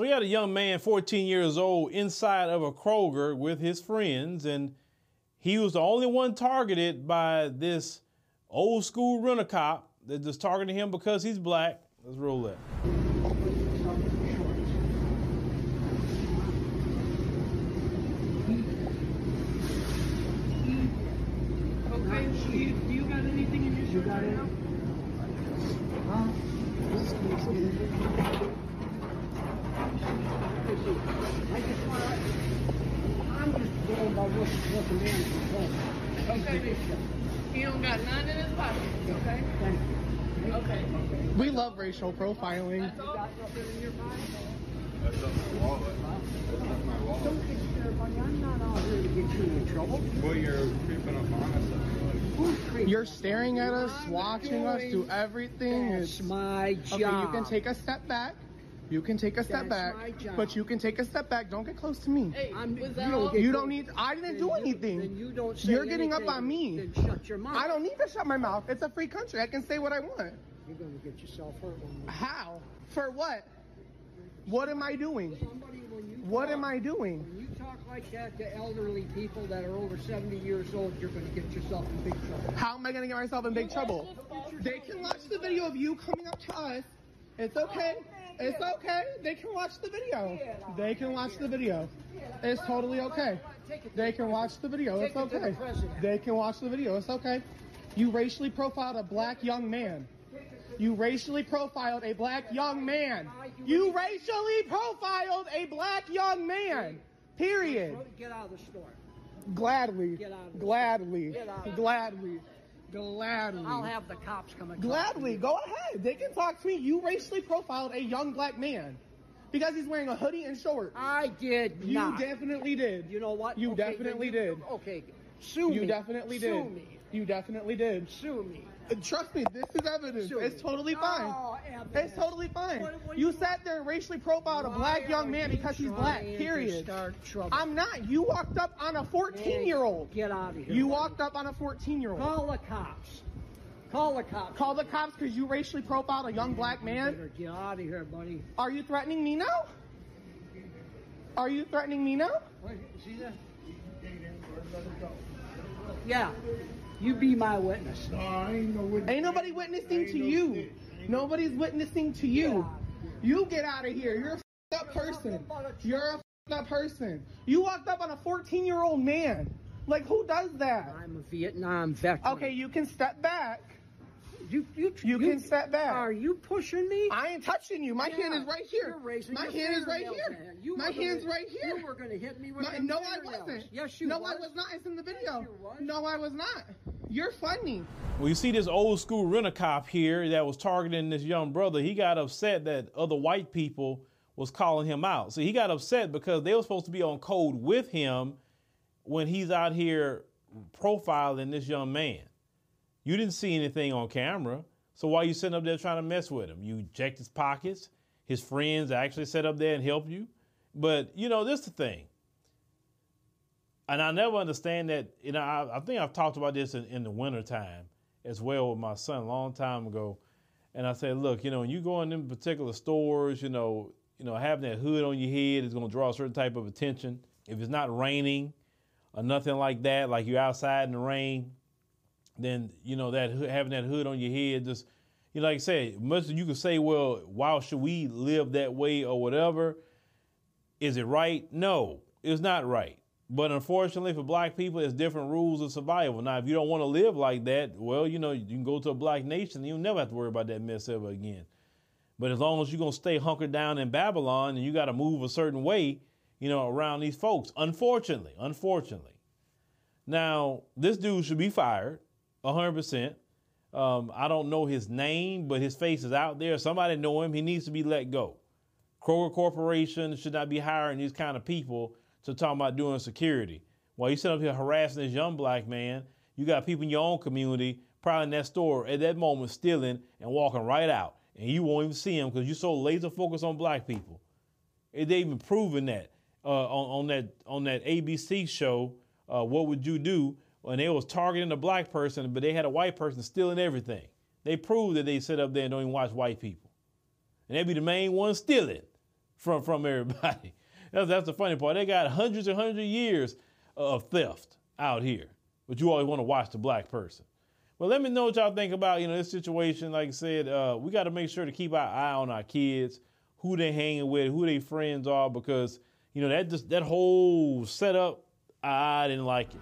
So he had a young man, 14 years old, inside of a Kroger with his friends, and he was the only one targeted by this old school rent a cop that just targeted him because he's black. Let's roll that. Okay, do you, do you got anything in your shirt right now? I just want to, I'm just going by what, what the man said. Okay. He don't got none in his pocket, okay? Thank you. Okay. We love racial profiling. That's all? Got nothing in your pocket? That's not my wallet. That's my wallet. Don't get scared, buddy. I'm not out here to get you in trouble. Well, you're creeping up on us. You're staring at us, watching us do everything. That's It's- my job. Okay, you can take a step back. You can take a step That's my back, job. but you can take a step back. Don't get close to me. Hey, I'm- was you that don't You don't need. I didn't Then do you- anything. Then you don't say You're getting up anything, on me. Then shut your mouth. I don't need to shut my mouth. It's a free country. I can say what I want. You're gonna get yourself hurt when you. How? For what? What am I doing? Somebody, when you What talk- am I doing? When you talk like that to elderly people that are over 70 years old, you're gonna get yourself in big trouble. How am I going to get myself in big trouble? They can watch the video of you coming up to us. It's okay. Oh, It's okay. They can watch the video. They can watch the video. It's totally okay. They can watch the video. It's Take it to the okay. They can watch the video. It's okay. You racially profiled a black young man. You racially profiled a black young man. You racially profiled a black young man. Period. Get out of the store. Gladly. Get out of this. Gladly. Gladly. Gladly. I'll have the cops come and Gladly, go ahead. They can talk to me. You racially profiled a young black man because he's wearing a hoodie and shorts. I did You not. definitely did. You know what? You Okay, definitely you- did. Okay, sue You me. definitely did. sue me. You definitely did. Sue me. Uh, Trust me, this is evidence. Sue It's me. totally fine. Oh. It's totally fine. What- what you you sat there and racially profiled a black young man because he's black. Period. I'm not. You walked up on a 14 year old. Get out of here. You walked up on a 14 year old. Call the cops. Call the cops. Call the cops because you racially profiled a young black man. get out of here, buddy. Are you threatening me now? Are you threatening me now? See that? Yeah. You be my witness. Ain't nobody witnessing to you. Nobody's witnessing to you. You get out of here. You're a f***ed up person. You're a f***ed up person. You walked up on a 14 year old man. Like, who does that? I'm a Vietnam veteran. Okay, you can step back. You you You can step back. Are you pushing me? I ain't touching you. My Yeah, hand is right here. You're raising My your hand is right here. You My were gonna- right here. You were going to hit me with No, them no, I wasn't. Yes, you No, was. I was not. It's in the video. you was. No, I was not. You're funny. Well, you see this old school rent cop here that was targeting this young brother. He got upset that other white people was calling him out. So he got upset because they were supposed to be on code with him when he's out here profiling this young man. You didn't see anything on camera. So why are you sitting up there trying to mess with him? You checked his pockets. His friends actually sat up there and helped you. But you know, this is the thing. And I never understand that, you know, I, I think I've talked about this in, in the wintertime as well with my son a long time ago. And I said, look, you know, when you go in them particular stores, you know, you know, having that hood on your head is going to draw a certain type of attention. If it's not raining or nothing like that, like you're outside in the rain, then you know that having that hood on your head just, you know, like I said, much you can say, well, why should we live that way or whatever? Is it right? No, it's not right. But unfortunately, for black people, it's different rules of survival. Now, if you don't want to live like that, well, you know, you can go to a black nation and you'll never have to worry about that mess ever again. But as long as you're going to stay hunkered down in Babylon and you got to move a certain way, you know, around these folks, unfortunately, unfortunately. Now, this dude should be fired 100%. Um, I don't know his name, but his face is out there. Somebody know him. He needs to be let go. Kroger Corporation should not be hiring these kind of people to talk about doing security. While you sit up here harassing this young black man, you got people in your own community probably in that store at that moment stealing and walking right out. And you won't even see them because you're so laser focused on black people. They even proven that uh, on, on that on that ABC show. Uh, what would you do? When they was targeting a black person, but they had a white person stealing everything. They proved that they sit up there and don't even watch white people, and they be the main ones stealing from from everybody. That's that's the funny part. They got hundreds and hundreds of years of theft out here, but you always want to watch the black person. Well, let me know what y'all think about you know this situation. Like I said, uh, we got to make sure to keep our eye on our kids, who they hanging with, who their friends are, because you know that just that whole setup, I didn't like it.